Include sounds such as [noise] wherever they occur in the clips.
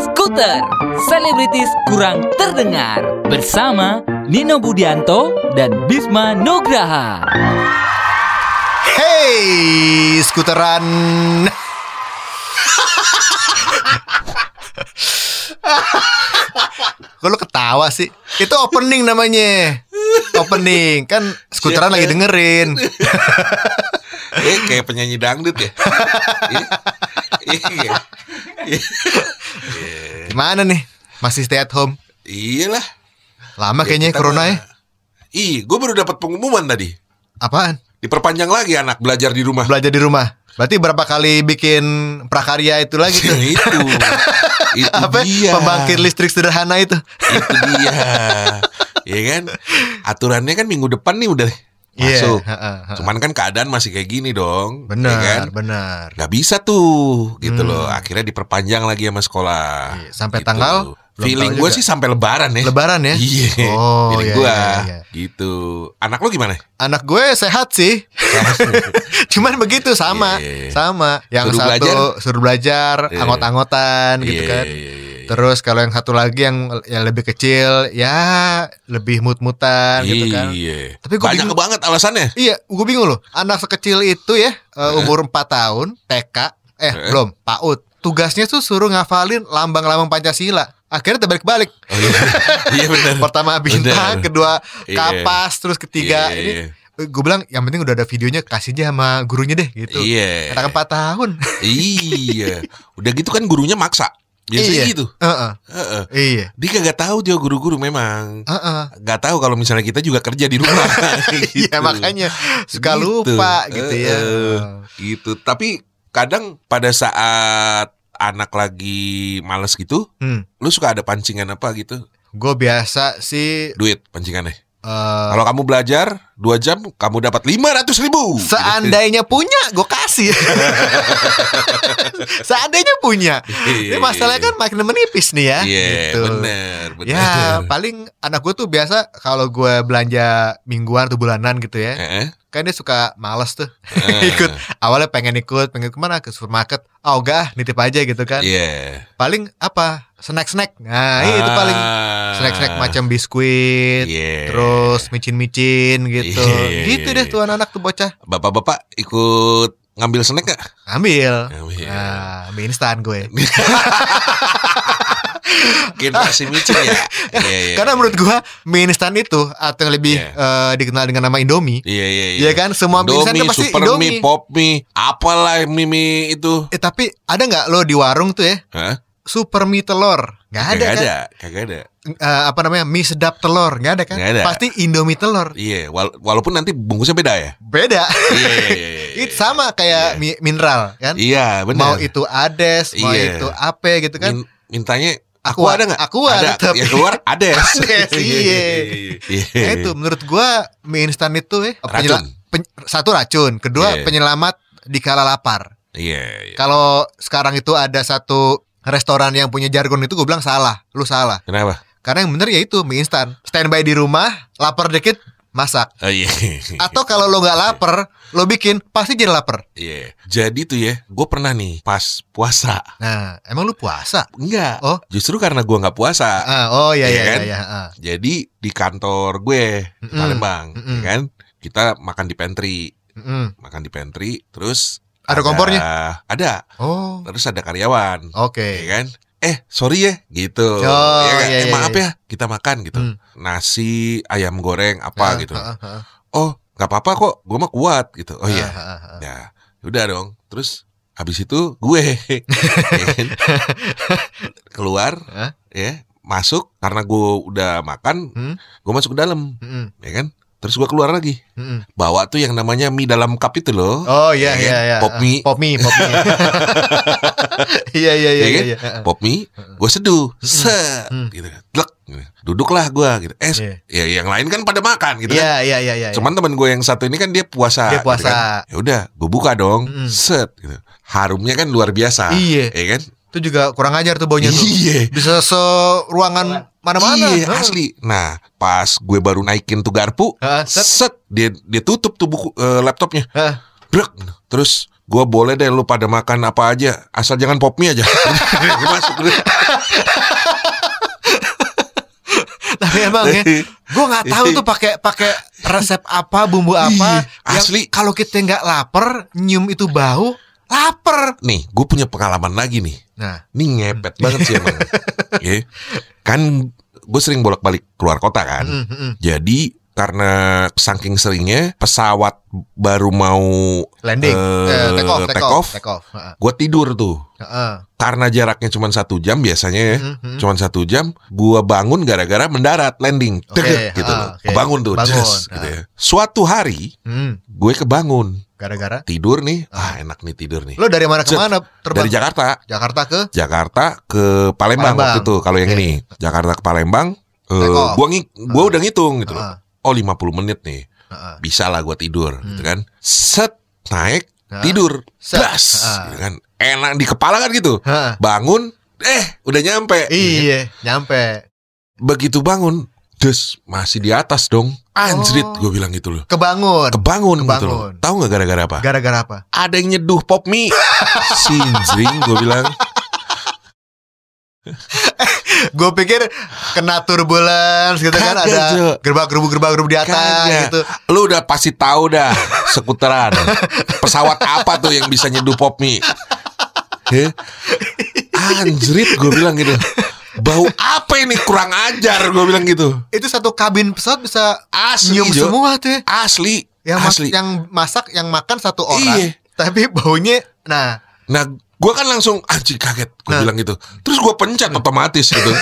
Skuter, selebritis kurang terdengar. Bersama Nino Budianto dan Bisma Nugraha. Hey, skuteran. Kok lu ketawa sih? Itu opening namanya. Opening kan skuteran lagi dengerin. Eh kayak penyanyi dangdut ya. [laughs] Iya. Iya. Gimana nih? Masih stay at home? Iyalah. Lama kayaknya kita corona ya. Ih, gue baru dapat pengumuman tadi. Apaan? Diperpanjang lagi anak belajar di rumah. Belajar di rumah. Berarti berapa kali bikin prakarya itu lagi tuh? [laughs] itu. itu Apa? dia. Pembangkit listrik sederhana itu. Itu dia. [laughs] ya kan? Aturannya kan minggu depan nih udah Iya, masuk. heeh, heeh. Cuman kan keadaan masih kayak gini dong. Benar, ya kan? benar. Gak bisa tuh gitu loh. Akhirnya diperpanjang lagi sama sekolah. Iya, sampai Gitu. tanggal? Feeling gue sih sampai lebaran ya. Lebaran ya? Iya. Oh, Feeling iya, gue iya, iya. gitu. Anak lo gimana? Anak gue sehat sih. [laughs] Cuman begitu sama, Iya. sama. Yang Suruh satu belajar? suruh belajar, Iya. anggot-anggotan gitu Iya, kan. iya, iya, iya. Terus kalau yang satu lagi yang yang lebih kecil, ya lebih mut-mutan gitu kan. Iya. Tapi gua banyak bingung. banget alasannya. Iya, gue bingung loh. Anak sekecil itu ya, eh, umur 4 tahun, TK, eh Eh. belum, PAUD. Tugasnya tuh suruh ngafalin lambang-lambang Pancasila. Akhirnya terbalik-balik. Oh, iya. [laughs] iya benar. Pertama bintang, Bener. kedua Iya. kapas, terus ketiga Iya, ini iya. gue bilang yang penting udah ada videonya kasih aja sama gurunya deh gitu. Iya. Anak 4 tahun. iya. Udah gitu kan gurunya maksa. Biasanya Iya. gitu. Heeh. Heeh. Iya. Dia kagak tahu dia guru-guru memang. Heeh. Gak tahu kalau misalnya kita juga kerja di rumah. [laughs] Iya [laughs] makanya suka Gitu. lupa gitu ya. Heeh. Gitu. Tapi kadang pada saat anak lagi males gitu, Hmm. lu suka ada pancingan apa gitu? Gue biasa sih Duit pancingannya. eh, Kalau kamu belajar dua jam, kamu dapat lima ratus ribu. seandainya punya gue kasih. [laughs] seandainya punya. Ini masalahnya kan makin menipis nih ya. Iya, gitu. bener, bener. Ya paling anak gue tuh biasa kalau gue belanja mingguan atau bulanan gitu ya. Eh, Kan dia suka males tuh eh. [laughs] ikut. Awalnya pengen ikut, pengen ke mana ke supermarket. Oh enggak, ah, nitip aja gitu kan. Iya. Paling apa? Snack-snack. Nah, itu paling Ah. snack-snack macam biskuit, Iya. terus micin-micin gitu. Iya, gitu iya, deh iya. tuh anak tuh bocah. Bapak-bapak ikut ngambil snack gak? Ambil. Ambil. Nah, mie instan gue. [laughs] [laughs] Generasi micin ya. [laughs] Iya, iya. Karena menurut gua mie instan itu atau yang lebih Iya. eh, dikenal dengan nama Indomie. Iya, iya, iya. Iya kan? Semua mie instan itu pasti super Indomie. mie, pop mie, apalah mie, mie itu. Eh tapi ada nggak lo di warung tuh ya? Hah? Super mie telur. Nggak ada Kagak kan? ada, kagak ada. Eh, apa namanya? Mie sedap telur. Nggak ada kan? Nggak ada. Pasti Indomie telur. Iya, wala- walaupun nanti bungkusnya beda ya. Beda. Iya, iya, iya, [laughs] iya, iya. itu sama kayak Iya. mie mineral kan? Iya, benar. Mau itu ades, mau Iya. itu apa gitu kan? Min- mintanya Aqua ada nggak? Aqua ada. tetap. Yang keluar Ades. [laughs] Ades, iya. Nah, itu menurut gua mie instan itu ya penyela- Racun. pen- satu racun, kedua Iya. penyelamat di kala lapar. Iya, iya. Kalau sekarang itu ada satu restoran yang punya jargon itu gue bilang salah, lu salah. Kenapa? Karena yang bener ya itu mie instan. Standby di rumah, lapar dikit, masak. Oh iya. [laughs] Atau kalau lo nggak lapar, lo bikin pasti jadi lapar. Iya. Jadi tuh ya, gue pernah nih pas puasa. Nah, emang lu puasa? Enggak. Oh. Justru karena gua nggak puasa. Ah, oh iya Iya iya kan? iya. iya, ah. Jadi di kantor gue di Mm-mm. Palembang, Mm-mm. ya kan? Kita makan di pantry, Mm-mm. makan di pantry, terus Ada kompornya? Ada. Oh, Terus ada karyawan, oke. ya kan? Eh, sorry ya, gitu. Oh, Ya iya, eh, iya, maaf iya. ya, kita makan gitu. Hmm. Nasi, ayam goreng, apa gitu. ah, ah, ah. Oh, nggak apa-apa kok, gue mah kuat gitu. Oh iya. Ya, udah dong. Terus habis itu gue [laughs] ya kan? [laughs] keluar ya, masuk karena gue udah makan, Hmm? gue masuk ke dalam, Mm-mm, ya kan? Terus gue keluar lagi. mm-mm. Bawa tuh yang namanya mie dalam cup itu loh. Oh iya Ya kan? iya iya. Pop mie. Pop mie, pop mie. [laughs] Iya iya iya Ya kan? iya. iya. Pop mie, gue seduh, set, Hmm. gitu. Glek, gitu. duduklah gue, gitu. Eh, Iya. ya yang lain kan pada makan, gitu kan. Iya iya iya iya. Cuman temen gue yang satu ini kan dia puasa. Dia puasa. gitu kan. Ya udah, gue buka dong, Mm-mm. set, gitu. Harumnya kan luar biasa. Iya. Ya kan? itu juga kurang ajar tuh baunya tuh. Iya. Bisa se ruangan mana-mana. Iya, huh. asli. Nah, pas gue baru naikin tuh garpu, uh, set. set dia dia tutup tuh buku uh, laptopnya. Uh. Brek. Terus gue boleh deh lu pada makan apa aja, asal jangan pop mie aja. [laughs] Masuk. Tapi emang ya, iya. gue nggak tahu tuh pakai pakai resep apa, bumbu apa. Iya, asli. Kalau kita nggak lapar, nyium itu bau, lapar. Nih, gue punya pengalaman lagi nih Nah, Ini ngepet banget sih emang. [laughs] Ya. Kan gue sering bolak-balik keluar kota kan. mm, mm, mm. Jadi karena saking seringnya pesawat baru mau landing, eh, take off, take, take off, take off. Heeh. gue tidur tuh. Heeh. Karena jaraknya cuma satu jam biasanya ya. Mm, mm. Cuma satu jam, gua bangun gara-gara mendarat landing, Oke, Deket, gitu ah, loh. oke. Kebangun tuh, Bangun, Ces, ah. gitu ya. Suatu hari Hmm, gue kebangun, gara-gara tidur nih, Ah. ah enak nih tidur nih. lo dari mana ke mana terbang? Dari Jakarta, Jakarta ke Jakarta ke Palembang, Palembang. waktu itu. Kalau yang Oke. ini, Jakarta ke Palembang, off. gua gua Ah. udah ngitung gitu loh. Oh 50 menit nih, heeh. bisa lah gua tidur, Hmm. gitu kan. Set naik, Heeh. tidur, Set. das, Ah. gitu kan. Enak di kepala kan gitu. Heeh. Bangun, eh udah nyampe. Iya, nyampe. begitu bangun des masih di atas dong anjrit Oh. gue bilang gitu loh Kebangun. kebangun, gitu loh Kebangun. tahu nggak gara-gara apa Gara-gara apa? ada yang nyeduh pop mie [laughs] sinjring gue bilang [laughs] Gue pikir kena turbulence gitu kan ada gerbang gerubu gerbang gerubu di atas Kagak. gitu. lu udah pasti tahu dah seputaran pesawat apa tuh yang bisa nyeduh pop mie Heh? anjrit gue bilang gitu bau apa ini kurang ajar gue bilang gitu Itu satu kabin pesawat bisa asli nyium Jo. semua tuh. asli Yang mas- asli yang masak yang makan satu orang. Iya. Tapi baunya nah Nah, gue kan langsung anjing kaget, gue Nah. bilang gitu. Terus gue pencet otomatis gitu. [laughs]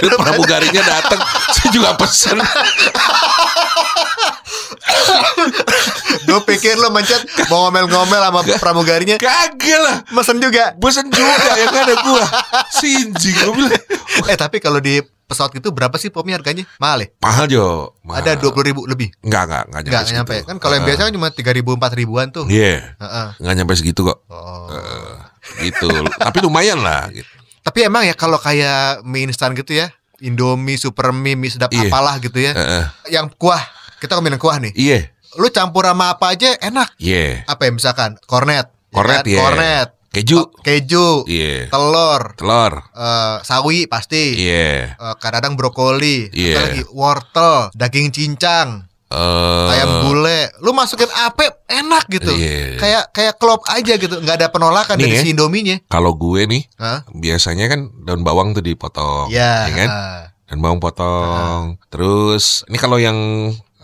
Dan pramugarinya datang, saya juga pesen. gue pikir lo mencet mau ngomel-ngomel sama pramugarinya. Kagak lah, Mesen juga. pesen juga yang ada gue. Sinjing, gue bilang. Eh tapi kalau di pesawat gitu berapa sih popnya harganya? Mahal ya? Mahal Jo. Mahal. Ada dua puluh ribu lebih. Enggak, enggak, enggak nyampe Enggak nyampe. Kan kalau yang biasa kan cuma tiga ribu empat ribuan tuh. Iya, Heeh. enggak nyampe segitu kok. Oh. Gitu. [laughs] Tapi lumayan lah gitu. Tapi emang ya kalau kayak mie instan gitu ya, Indomie, Super Mie, mie sedap Iya. apalah gitu ya. Heeh. Yang kuah, kita ngomongin kuah nih. Iya, Lu campur sama apa aja enak. iya. Apa ya misalkan kornet, ya Kornet, kan? iya. kornet, Keju. oh, keju, Iya. telur, Telur. eh, sawi pasti, Iya. Eh, kadang-kadang brokoli, Iya. apa lagi wortel, daging cincang, Eh, ayam bule. Lu masukin apa enak gitu. Iya. Kayak kayak klop aja gitu, nggak ada penolakan Nih dari ya. si Indominya. Kalau gue nih, Hah? biasanya kan daun bawang tuh dipotong, Ya, ya kan? Daun bawang potong. Terus ini kalau yang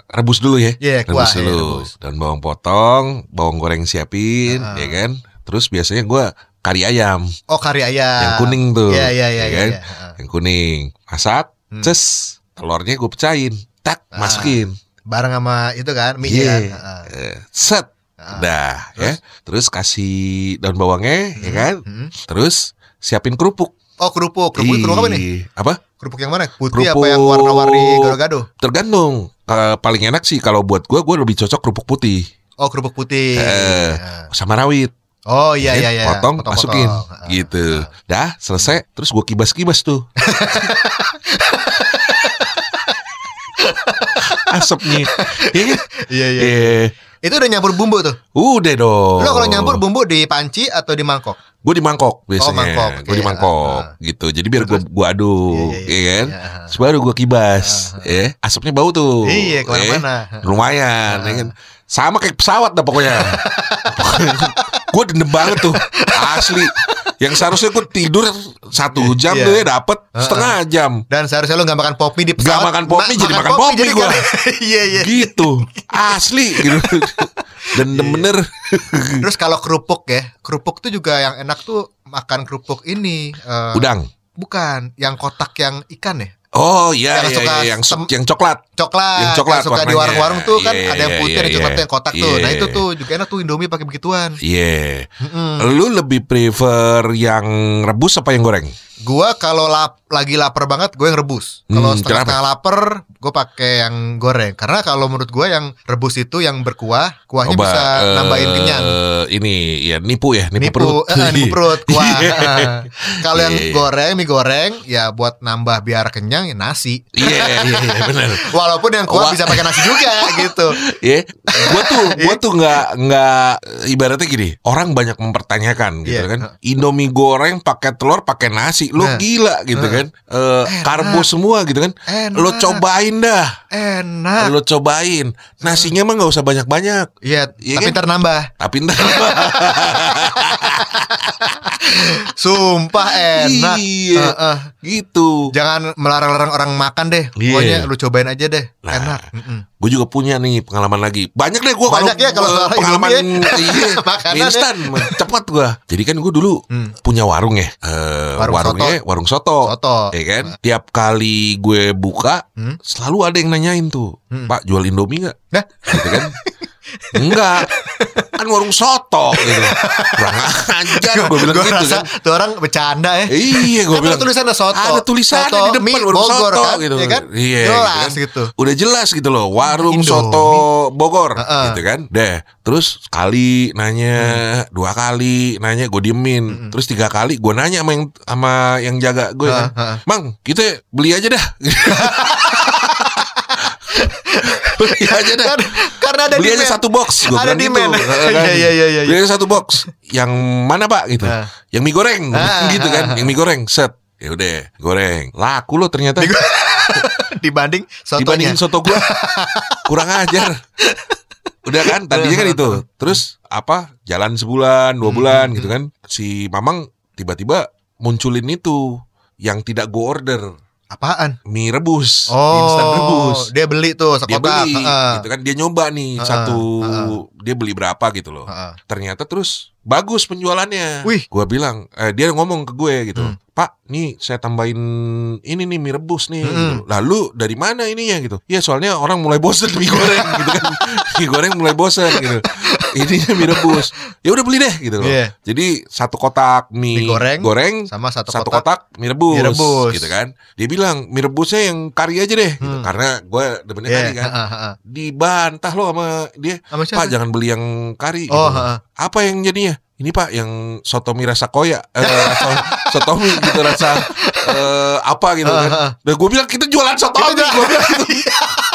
rebus dulu ya. Iya, kuah, rebus iya, dulu. rebus. Daun bawang potong, bawang goreng siapin, Ah. ya kan? Terus biasanya gue kari ayam Oh kari ayam. yang kuning tuh, Iya iya iya ya iya. kan? iya. Ah. Yang kuning. Masak, Hmm. ces, telurnya gue pecahin, tak, Ah. masukin. Bareng sama itu kan mie Iya. kan. Ah. Set. Ah. Dah, ya. Terus kasih daun bawangnya, ya kan? Hmm. Terus siapin kerupuk. Oh kerupuk, kerupuk kerupuk apa nih? Ih, Apa? Kerupuk yang mana? Putih Kerupuk- apa yang warna-warni gado-gado? Tergantung. Eh, paling enak sih kalau buat gue, gue lebih cocok kerupuk putih Oh kerupuk putih. Eh. Ah. sama rawit. Oh iya Ya, iya iya. Potong, Potong-potong. masukin, Ah. gitu. Dah selesai. Terus gue kibas-kibas tuh. [laughs] Asapnya, Iya kan? Iya iya. Eh, Itu udah nyampur bumbu tuh. udah dong. Lo kalau nyampur bumbu di panci atau di mangkok? gue di mangkok biasanya. mangkok, Gue oke. di mangkok, Ah, ah. gitu. Jadi biar gue gua aduk, Iya, iya, ya kan? Iya. Terus baru gue kibas, ya. Asapnya bau tuh. Iya eh. ke mana-mana. lumayan Ah. ya kan sama kayak pesawat dah pokoknya [laughs] gue dendam banget tuh asli yang seharusnya gue tidur satu jam Iya. tuh ya dapet Ah, setengah jam Dan seharusnya lo nggak makan pop mie di pesawat. makan pop mie, jadi makan pop mie jadi gua. kan- [laughs] Iya iya. gitu asli gitu [laughs] dendam Iya. bener Terus kalau kerupuk ya, kerupuk tuh juga yang enak tuh makan kerupuk ini. eh, udang Bukan, yang kotak yang ikan ya. Oh iya Yang iya, suka iya, yang yang coklat Coklat, Yang coklat suka di warung-warung tuh kan Iya, ada yang putih, iya, ada iya. coklatnya yang kotak tuh. Nah Iya. itu tuh juga enak tuh Indomie pakai begituan. iya Mm-mm. lu lebih prefer yang rebus apa yang goreng Gua kalau lap, lagi lapar banget, gue yang rebus. Kalau Hmm, setengah-setengah lapar, gue pakai yang goreng. Karena kalau menurut gue yang rebus itu yang berkuah, kuahnya Coba, bisa eh, nambahin kenyang. ini ya nipu ya nipu, Nipu, perut eh, nipu perut, [laughs] kuah. Iya. kalau yang Iya. goreng, mie goreng, ya buat nambah biar kenyang ya nasi. Iya iya [laughs] iya benar. Walaupun yang kuah Wah. bisa pakai nasi juga [laughs] gitu. Ya, gua tuh gua tuh nggak nggak ibaratnya gini. Orang banyak mempertanyakan gitu Iya. kan. Indomie goreng pakai telur pakai nasi nasi, lo Nah. gila gitu kan. Eh, karbo semua gitu kan. Enak. Lo cobain dah. Enak. Lo cobain. Nasinya mah nggak usah banyak-banyak. Iya, Iya tapi kan? ntar nambah. Tapi ntar [laughs] [laughs] Sumpah enak. Iya. Heeh. gitu. Jangan melarang-larang orang makan deh. Iya. Pokoknya lu cobain aja deh. Nah. Enak. Gue juga punya nih pengalaman lagi. Banyak deh gue Banyak ya kalau soal pengalaman ya. [laughs] iya, [laughs] ya. instan, cepat gue. Jadi kan gue dulu Hmm. punya warung ya. Eh, Warung warungnya warung soto. Soto. Ya kan? Tiap kali gue buka, Hmm. selalu ada yang nanyain tuh, Hmm. Pak jual Indomie nggak? Nah. Gitu kan? Enggak. Kan warung soto gitu. Kurang ajar gue bilang Gua gitu rasa kan. tuh orang bercanda ya. Iya, gue Kan bilang ada tulisannya soto. Ada tulisannya Soto di depan mie warung Bogor soto kan, gitu. ya kan? Iya, Jelas kan. gitu. Udah jelas gitu loh, warung Indomie. soto Bogor Heeh. gitu kan. Deh, terus sekali nanya, dua kali nanya gue diemin. Terus tiga kali gue nanya sama yang sama yang jaga gue kan. Heeh, heeh. Mang, kita beli aja dah. [laughs] beli [laughs] aja dah. Kan- karena ada beli aja satu box gue Ada gitu. demand. Heeh, [laughs] Iya, iya, iya, iya. Beli aja satu box. Yang mana pak gitu? Nah. Yang mie goreng Ah, gitu kan. ah, Yang mie goreng set. Ya udah, goreng. Laku lo ternyata. [laughs] dibanding sotonya. Dibandingin soto gua kurang ajar. Udah kan tadinya kan itu. Terus apa? Jalan sebulan, dua Hmm, bulan hmm, gitu kan. Si Mamang tiba-tiba munculin itu yang tidak go order. Apaan? Mie rebus, Oh, instan rebus. dia beli tuh Dia sekotak. beli Heeh. gitu kan. Dia nyoba nih Heeh, satu heeh. dia beli berapa gitu loh. Heeh. Ternyata terus bagus penjualannya. Wih. Gua bilang, eh, dia ngomong ke gue gitu. Hmm. Pak, nih saya tambahin ini nih mie rebus nih. Hmm. Gitu. Lalu dari mana ininya gitu? Ya soalnya orang mulai bosen mie goreng [laughs] gitu kan. mie goreng mulai bosen gitu. Ininya mie rebus. Ya udah beli deh gitu loh. Iya. Jadi satu kotak mie, Mie goreng, goreng sama satu, satu kotak. kotak, mie rebus, mie rebus. gitu kan. Dia bilang mie rebusnya yang kari aja deh gitu. Hmm. Karena gue demennya Iya, kari kan. heeh, heeh. Dibantah lo sama dia. Sama siapa? Pak jangan beli yang kari Oh, gitu. heeh. Apa yang jadinya? Ini Pak yang soto mie rasa koya eh, rasa [laughs] soto mie gitu rasa eh, apa gitu kan. Dan gue bilang kita jualan soto mie. jualan- Gue bilang gitu. [laughs]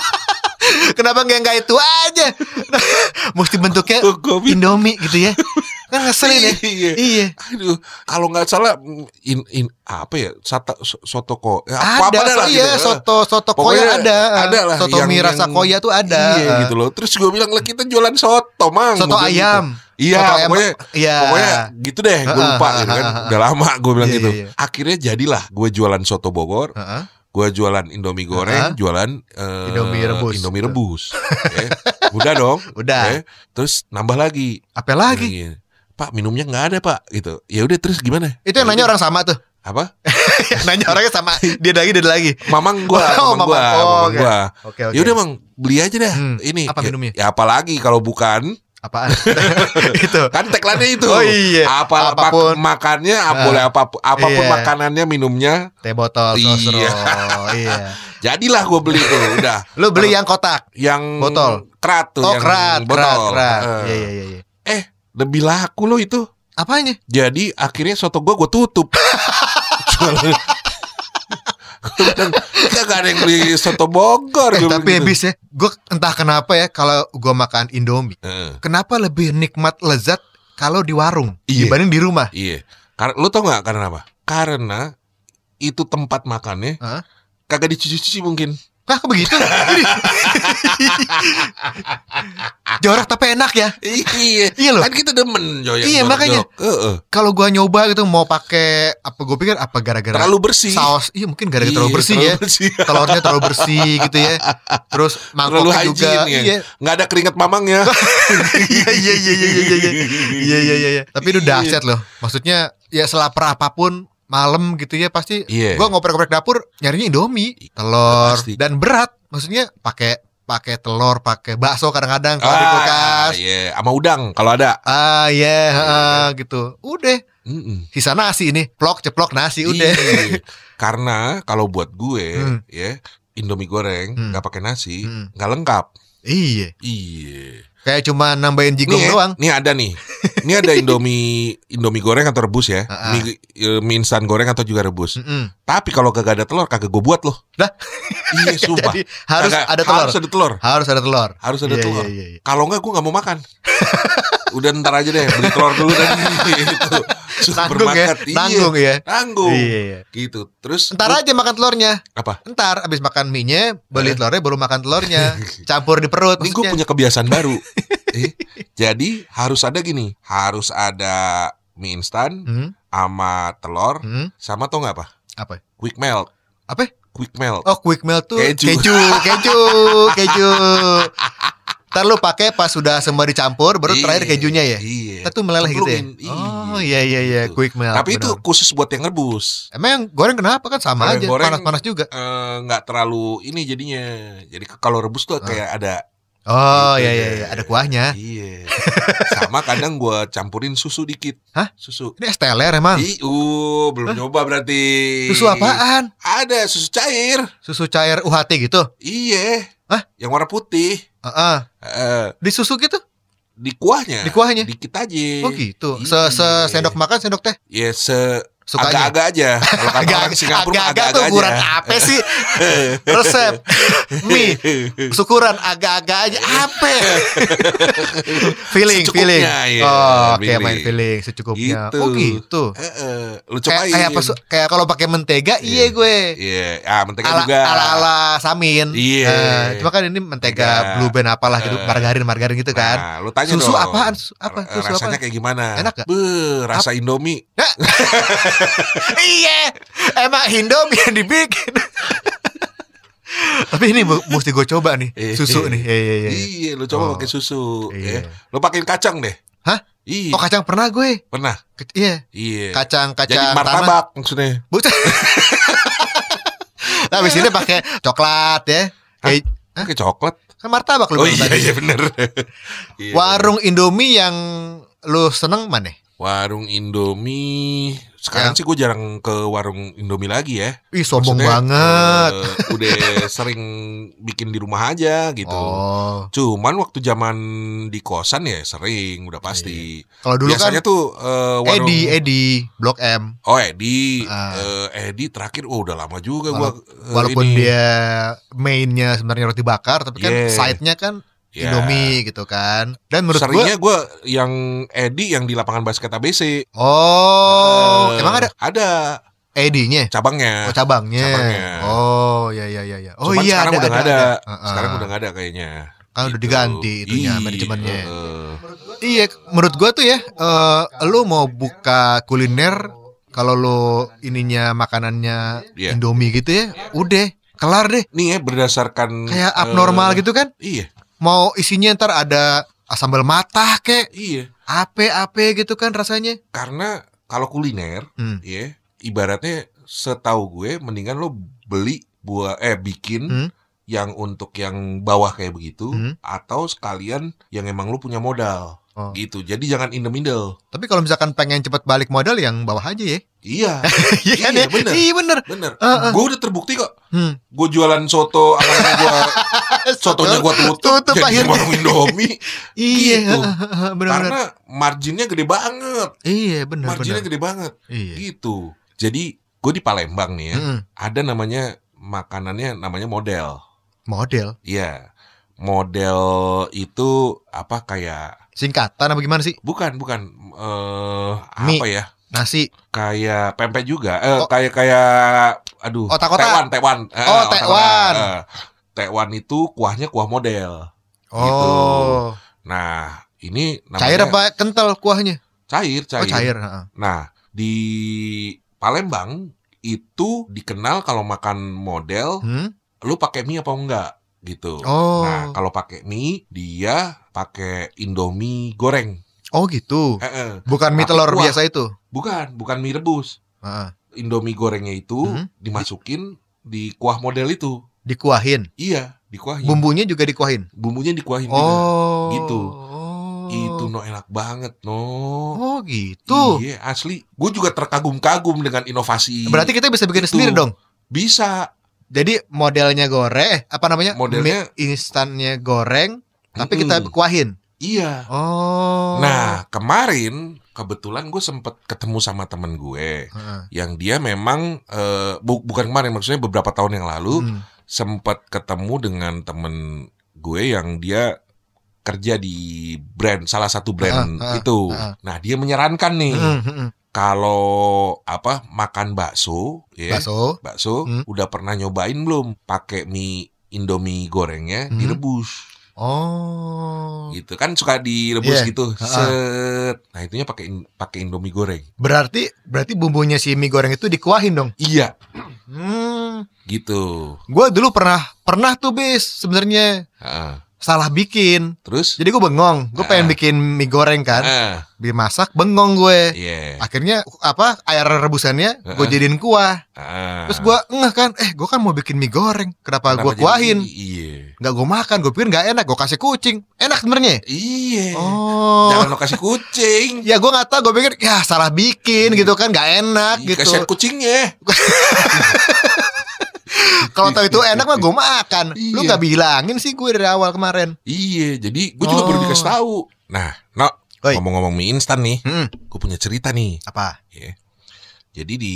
Kenapa nggak nggak itu aja? Mesti bentuknya Indomie gitu ya. Kan ngeselin ya. Iya. Iya. Aduh, kalau nggak salah in, in apa ya? Sata, so- soto ko. Ya, Ada, apa so, lah iya, gitu. soto soto Pokoknya koya ada. ada lah Soto yang- mie rasa koya tuh ada. Iya gitu loh. Terus gue bilang lah kita jualan soto, Mang. Soto bilang ayam. gitu. Iya, Soto pokoknya iya. pokoknya gitu deh. Gue lupa gitu kan. Udah lama gue bilang Iya, gitu. iya, iya. Akhirnya jadilah gue jualan soto Bogor. Heeh. Gue jualan Indomie goreng, Heeh. jualan eh, Indomie rebus. Indomie rebus. Ya. [laughs] Udah dong. Udah. Ya. Terus nambah lagi. Apa lagi? Lagi. Pak minumnya nggak ada pak gitu. Ya udah terus gimana? Itu yang nanya orang sama tuh. Apa? [laughs] nanya orangnya sama. [laughs] Dia lagi dia lagi. Mamang gua, Oh, mamang gua. Oh, mamang oke. gua. Oke oke. Ya udah bang, beli aja dah. Hmm. Ini Apa ya- minumnya? Ya, apalagi kalau bukan Apaan? [laughs] itu. kan tagline itu. Oh, iya. Apa Apa pun. mak- makannya Ah. boleh apa pun apa pun Iya. makanannya minumnya. Teh botol Iya. sosro. iya. [laughs] Jadilah gue beli tuh, udah. Lu beli yang kotak. yang Botol. kerat tuh Oh, yang kerat, botol. kerat, kerat. Eh. Iya iya iya iya. Eh, lebih laku loh itu. Apanya? Jadi akhirnya soto gue gue tutup. [laughs] Jualan. Kagak ada yang beli soto Bogor. Eh, tapi gitu. habis ya, gue entah kenapa ya kalau gue makan Indomie, Heeh. kenapa lebih nikmat lezat kalau di warung Iya. dibanding di rumah? Iya. Karena lu tau nggak karena apa? Karena itu tempat makannya Hah? kagak dicuci-cuci mungkin. Kok begitu? Jorok tapi enak ya. iya. Iya loh. Kan kita demen yang Iya, makanya. Kalau gua nyoba gitu mau pakai apa gue pikir apa gara-gara Terlalu bersih. saus. Iya, mungkin gara-gara Iya, terlalu bersih terlalu ya. bersih. [laughs] Telurnya terlalu bersih gitu ya. Terus mangkoknya juga. ya. Iya. Nggak ada keringat mamangnya. [laughs] Iya iya iya iya iya iya. Iya iya iya iya. Tapi itu dahsyat loh. Maksudnya ya selapar apa pun malam gitu ya pasti Iya. gua ngoprek-ngoprek dapur nyarinya Indomie, telur Pasti. dan berat. Maksudnya pakai pakai telur, pakai bakso kadang-kadang kalau di Ah, kulkas. iya, sama udang kalau ada. Ah iya, ah, gitu. Udah, Mm-mm. sisa nasi ini, plok ceplok nasi udah. Iya. [laughs] Karena kalau buat gue Hmm. ya Indomie goreng Hmm. nggak pakai nasi Hmm. nggak lengkap. Iya, Iya. Kayak cuma nambahin jigong Nih, ya, doang. nih ada nih. Ini ada Indomie Indomie goreng atau rebus ya. Ah, ah. Mie, eh, mie instan goreng atau juga rebus. Mm-mm. Tapi kalau kagak ada telur kagak gue buat loh. Lah. Iya [laughs] sumpah. Jadi harus Kagak- ada telur. Harus ada telur. Harus ada telur. Harus ada Iya, telur. iya, iya, iya. Kalau enggak gue nggak mau makan. [laughs] udah ntar aja deh beli telur dulu dan gitu. Nanggung ya, Supermarket, iya. nanggung ya. Nanggung. Iya, iya. Gitu. Terus Ntar aja makan telurnya. apa? Ntar abis makan mie-nya, beli Eh. telurnya baru makan telurnya. [laughs] Campur di perut. Ini gue punya kebiasaan baru. [laughs] eh, jadi harus ada gini, harus ada mie instan Hmm, sama telur hmm, sama tau nggak apa? apa? Quick melt. Apa? Quick melt. Oh, quick melt tuh Keju. keju, keju, keju. [laughs] Ntar lu pakai pas sudah semua dicampur, baru Iya, terakhir kejunya ya. Iya. Ntar tuh meleleh gitu ya. Cemplungin, Oh iya iya iya, Gitu. quick melt. Tapi itu benar. khusus buat yang rebus. emang yang goreng kenapa kan sama Kalau aja, goreng- panas-panas juga. Eh, nggak terlalu ini jadinya. Jadi kalau rebus tuh kayak ada Oh Gitu iya iya iya, ada kuahnya. Iya. Sama kadang gua campurin susu dikit. Hah? Susu. Ini es teler emang. Ih, uh, belum nyoba berarti. Susu apaan? Ada susu cair. Susu cair UHT gitu. Iya. Hah? Yang warna putih. Heeh. Eh, Di susu gitu? di kuahnya. Di kuahnya? Dikit aja. Oh gitu. Se, Iya. se sendok makan sendok teh. Ya se Sukanya. agak-agak aja. Kalau kata orang Agak-agak Singapura agak-agak tuh aja. ukuran apa sih? [laughs] Resep mie syukuran agak-agak aja apa? feeling, feeling. Iya, oh, feeling. main feeling secukupnya. Gitu. Oh gitu. Eh, eh, lu Kayak cobain. kayak apa? su- Kayak kalau pakai mentega, iya gue. Iya, ah mentega Ala, juga. ala ala samin. Iya. Eh, cuma kan ini mentega Mentega. blue band apalah gitu, Eh. margarin margarin gitu kan. Nah, lu tanya Susu dong. apaan? Susu apa? Susu Rasanya apa? kayak gimana? Enak gak? Beuh, rasa Indomie. [laughs] iya, emang Indomie yang dibikin. Tapi ini mesti gue coba nih Eh, susu nih. Iya iya iya. Iya, lu coba Oh. pakai susu. Iya. Ya. Lu pakein kacang deh. Hah? Iya. Oh kacang pernah gue. Pernah. Ke- iya. Iya. Kacang Jadi kacang tanah. martabak maksudnya. Bukan. nah, [laughs] habis ini pakai coklat ya. Kayak Pakai coklat. kan martabak lu Oh iya tadi. iya bener. Iya. Warung Indomie yang lu seneng mana? Warung Indomie. Sekarang Ya. sih gue jarang ke warung Indomie lagi ya. Ih sombong Maksudnya, banget. eh, udah [laughs] sering bikin di rumah aja gitu. Oh, Cuman waktu zaman di kosan ya sering udah pasti. kalau dulu Biasanya kan tuh eh, warung Edi Edi Blok M. Oh Edi, Ah. Eh, Edi terakhir, oh udah lama juga gua. eh, Walaupun ini. dia mainnya sebenarnya roti bakar, tapi kan Yeah. side-nya kan Ya. Indomie gitu kan. Dan menurut gua Seringnya gua yang Edi yang di lapangan basket ABC. Oh, Eh, emang ada Ada Edi-nya? cabangnya. Oh, cabangnya. Cabangnya. Oh, ya ya ya ya. Oh Cuman iya sekarang ada udah nggak ada. Heeh. Sekarang udah nggak ada kayaknya. Kan udah Gitu. diganti itunya, manajemennya. heeh. Iya, menurut gua tuh ya, eh lu mau buka kuliner kalau lu ininya makanannya Iya. Indomie gitu ya, udah kelar deh. Nih ya berdasarkan Kayak abnormal gitu kan? Iya, Mau isinya ntar ada sambal matah kek, iya. ape-ape gitu kan rasanya. Karena kalau kuliner, Hmm. ya ibaratnya setahu gue mendingan lo beli buah eh bikin Hmm. yang untuk yang bawah kayak begitu Hmm. atau sekalian yang emang lu punya modal Oh. gitu jadi jangan in the middle Tapi kalau misalkan pengen cepet balik modal yang bawah aja ya. iya [laughs] Iya kan Iya, ya? bener. Iya bener. bener Eh, eh. gue udah terbukti kok Hmm. gue jualan soto akhirnya gue [laughs] sotonya gue tutup, Tutup jadi akhirnya. warung indomie [laughs] Iya, Gitu. benar-benar. karena marginnya gede banget Iya, benar marginnya benar. gede banget Iya. gitu jadi gue di Palembang nih ya Mm-mm. ada namanya makanannya namanya model Model Iya model itu apa kayak singkatan apa gimana sih? bukan bukan eh Mie. apa ya Nasi. kayak pempek juga eh Oh. kayak kayak aduh Otak-otak. tekwan tekwan Eh, Oh, otak-otak. tekwan. Eh, tekwan itu kuahnya kuah model Oh. Gitu. nah ini namanya Cair apa kental kuahnya? cair cair Oh, cair, nah di Palembang itu dikenal kalau makan model Hmm? lu pakai mie apa enggak gitu Oh. nah kalau pakai mie dia pakai indomie goreng Oh, gitu. Eh, eh. Bukan mie telur kuah. biasa itu. bukan bukan mie rebus Heeh. Indomie gorengnya itu Hmm. dimasukin di kuah model itu. Dikuahin. Iya, dikuahin. Bumbunya juga dikuahin. Bumbunya dikuahin juga. Oh. Gitu. Oh. Itu no enak banget, no. Oh, gitu. Iya, asli. Gue juga terkagum-kagum dengan inovasi. Berarti kita bisa bikin Itu. sendiri dong. bisa. Jadi modelnya goreng, eh, apa namanya? Modelnya- instannya goreng, tapi Mm-mm. kita kuahin. Iya. Oh. Nah, kemarin kebetulan gue sempet ketemu sama temen gue Heeh. yang dia memang eh, bu- bukan kemarin maksudnya beberapa tahun yang lalu Hmm. sempat ketemu dengan temen gue yang dia kerja di brand salah satu brand ah, itu. ah. Nah, dia menyarankan nih mm. kalau apa makan bakso, ya, Bakso. bakso Hmm. udah pernah nyobain belum pakai mie Indomie gorengnya Hmm. direbus Oh. gitu. Kan suka direbus Iya. gitu. Set. Nah itunya pakai pakai Indomie goreng. Berarti berarti bumbunya si mie goreng itu dikuahin dong. iya. Hmm. gitu. Gue dulu pernah pernah tuh bis sebenarnya. Ah, salah bikin. terus Jadi gue bengong. Gue pengen Ah. bikin mie goreng kan. ah, Dimasak bengong gue. iya Akhirnya apa air rebusannya gue Ah. jadiin kuah. Ah. Terus gue ngeh kan, eh gue kan mau bikin mie goreng. Kenapa, Kenapa gue kuahin? iya Nggak gue makan. Gue pikir nggak enak. Gue kasih kucing. Enak sebenarnya. iya Oh. jangan lo kasih kucing [laughs] Ya gue nggak tahu. Gue pikir ya salah bikin gitu kan. Nggak enak Ih, gitu. kasihan kucingnya [laughs] Kalau tahu itu enak mah gue makan. Lu Iya. nggak bilangin sih gue dari awal kemarin. iya jadi gue juga Oh. baru dikasih tahu nah no ngomong-ngomong mie instan nih Hmm. gue punya cerita nih Apa? ya. Jadi di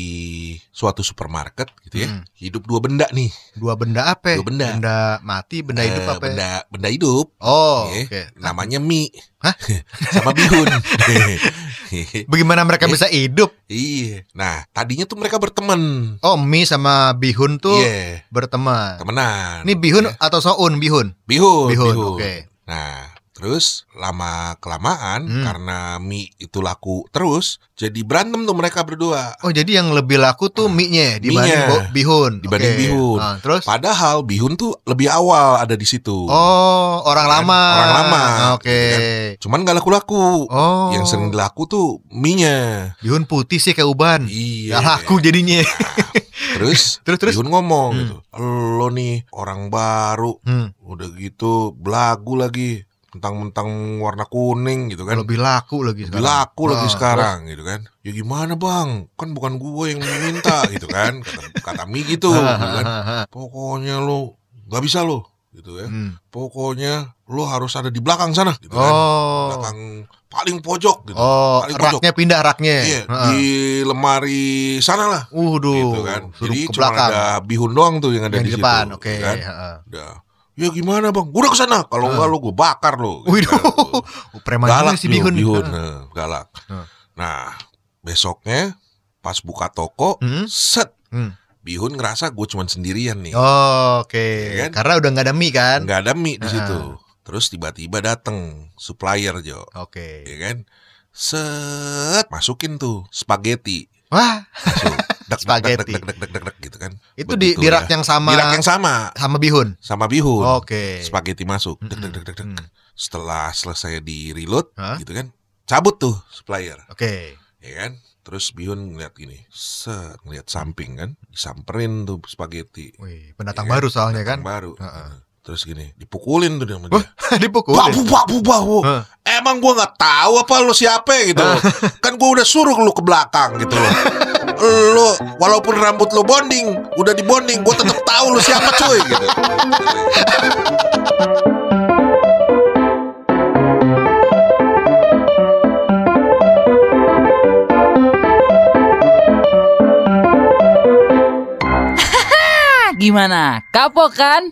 suatu supermarket gitu ya, Hmm. hidup dua benda nih. Dua benda apa? Dua benda. Benda mati, benda hidup Eh, apa? ya? Benda benda hidup. Oh, ya. oke. Namanya mie. Hah? [laughs] Sama bihun. [laughs] Bagaimana mereka Eh. bisa hidup? iya. Nah, tadinya tuh mereka berteman. Oh, mie sama bihun tuh Iya, berteman. temenan. Ini bihun Ya. atau soun bihun? Bihun, Bihun, bihun. oke. Nah, terus lama kelamaan Hmm. karena mie itu laku terus, jadi berantem tuh mereka berdua. Oh, jadi yang lebih laku tuh mie-nya dibanding Mie-nya. bo- bihun. Dibanding Oke. bihun. Ah, terus? Padahal bihun tuh lebih awal ada di situ. Oh, orang Kan? lama. Orang lama, Oke. gitu Cuman gak laku-laku. Oh. Yang sering dilaku tuh mie-nya. bihun putih sih kayak uban. Iya. Gak laku jadinya. [laughs] Terus, [laughs] Terus, terus? Bihun ngomong Hmm. gitu. Lo nih orang baru, Hmm, udah gitu belagu lagi. Mentang-mentang warna kuning gitu kan. lebih laku lagi Lebih sekarang. laku lagi Ah, sekarang gitu kan. Ya gimana bang? Kan bukan gue yang minta [laughs] gitu kan. Kata, kata mie gitu. terus. gitu kan. Ah, ah, ah, ah. Pokoknya lo gak bisa lo gitu ya. Hmm. Pokoknya lo harus ada di belakang sana gitu kan. Oh. Belakang paling pojok gitu. Oh, paling pojok. raknya pindah raknya. Iya, di lemari sana lah Waduh, gitu kan. Jadi cuma ada bihun doang tuh yang ada yang di, di depan. Oke. kan. heeh. Udah. Ya gimana bang? Udah ke sana. Kalau Ah. enggak lo gue bakar lo. gitu kan. [laughs] preman galak si bihun, bihun. Nah, galak. Ah. Nah, besoknya pas buka toko, Hmm? set Hmm. bihun ngerasa gue cuman sendirian nih. Oh, Oke, Iya kan? karena udah nggak ada mie kan? Nggak ada mie di Ah. situ. Terus tiba-tiba dateng supplier Jo, Oke. ya kan? Set masukin tuh spaghetti. Wah, Masuk. [laughs] Dek, Spaghetti. dek, dek, dek, dek, dek, gitu kan. itu di, di rak ya. yang sama Di rak yang sama sama bihun. sama bihun. Oke. Spaghetti masuk. Dek, dek, dek, dek, dek. Hmm. Setelah selesai di reload, Hah? gitu kan. Cabut tuh supplier. Oke. ya kan terus bihun ngeliat gini set ngeliat samping kan disamperin tuh spaghetti Wih, pendatang Iya kan? baru soalnya kan. Yang baru Heeh. terus gini dipukulin tuh dia sama dia [laughs] dipukul. Babu, babu, babu. Hah. Emang gua nggak tahu apa lu siapa gitu. Kan gua udah suruh lu ke belakang gitu loh. [laughs] Lu walaupun rambut lu bonding, udah di bonding, gua tetap tahu lu siapa cuy gitu. [laughs] Gimana? Kapok kan?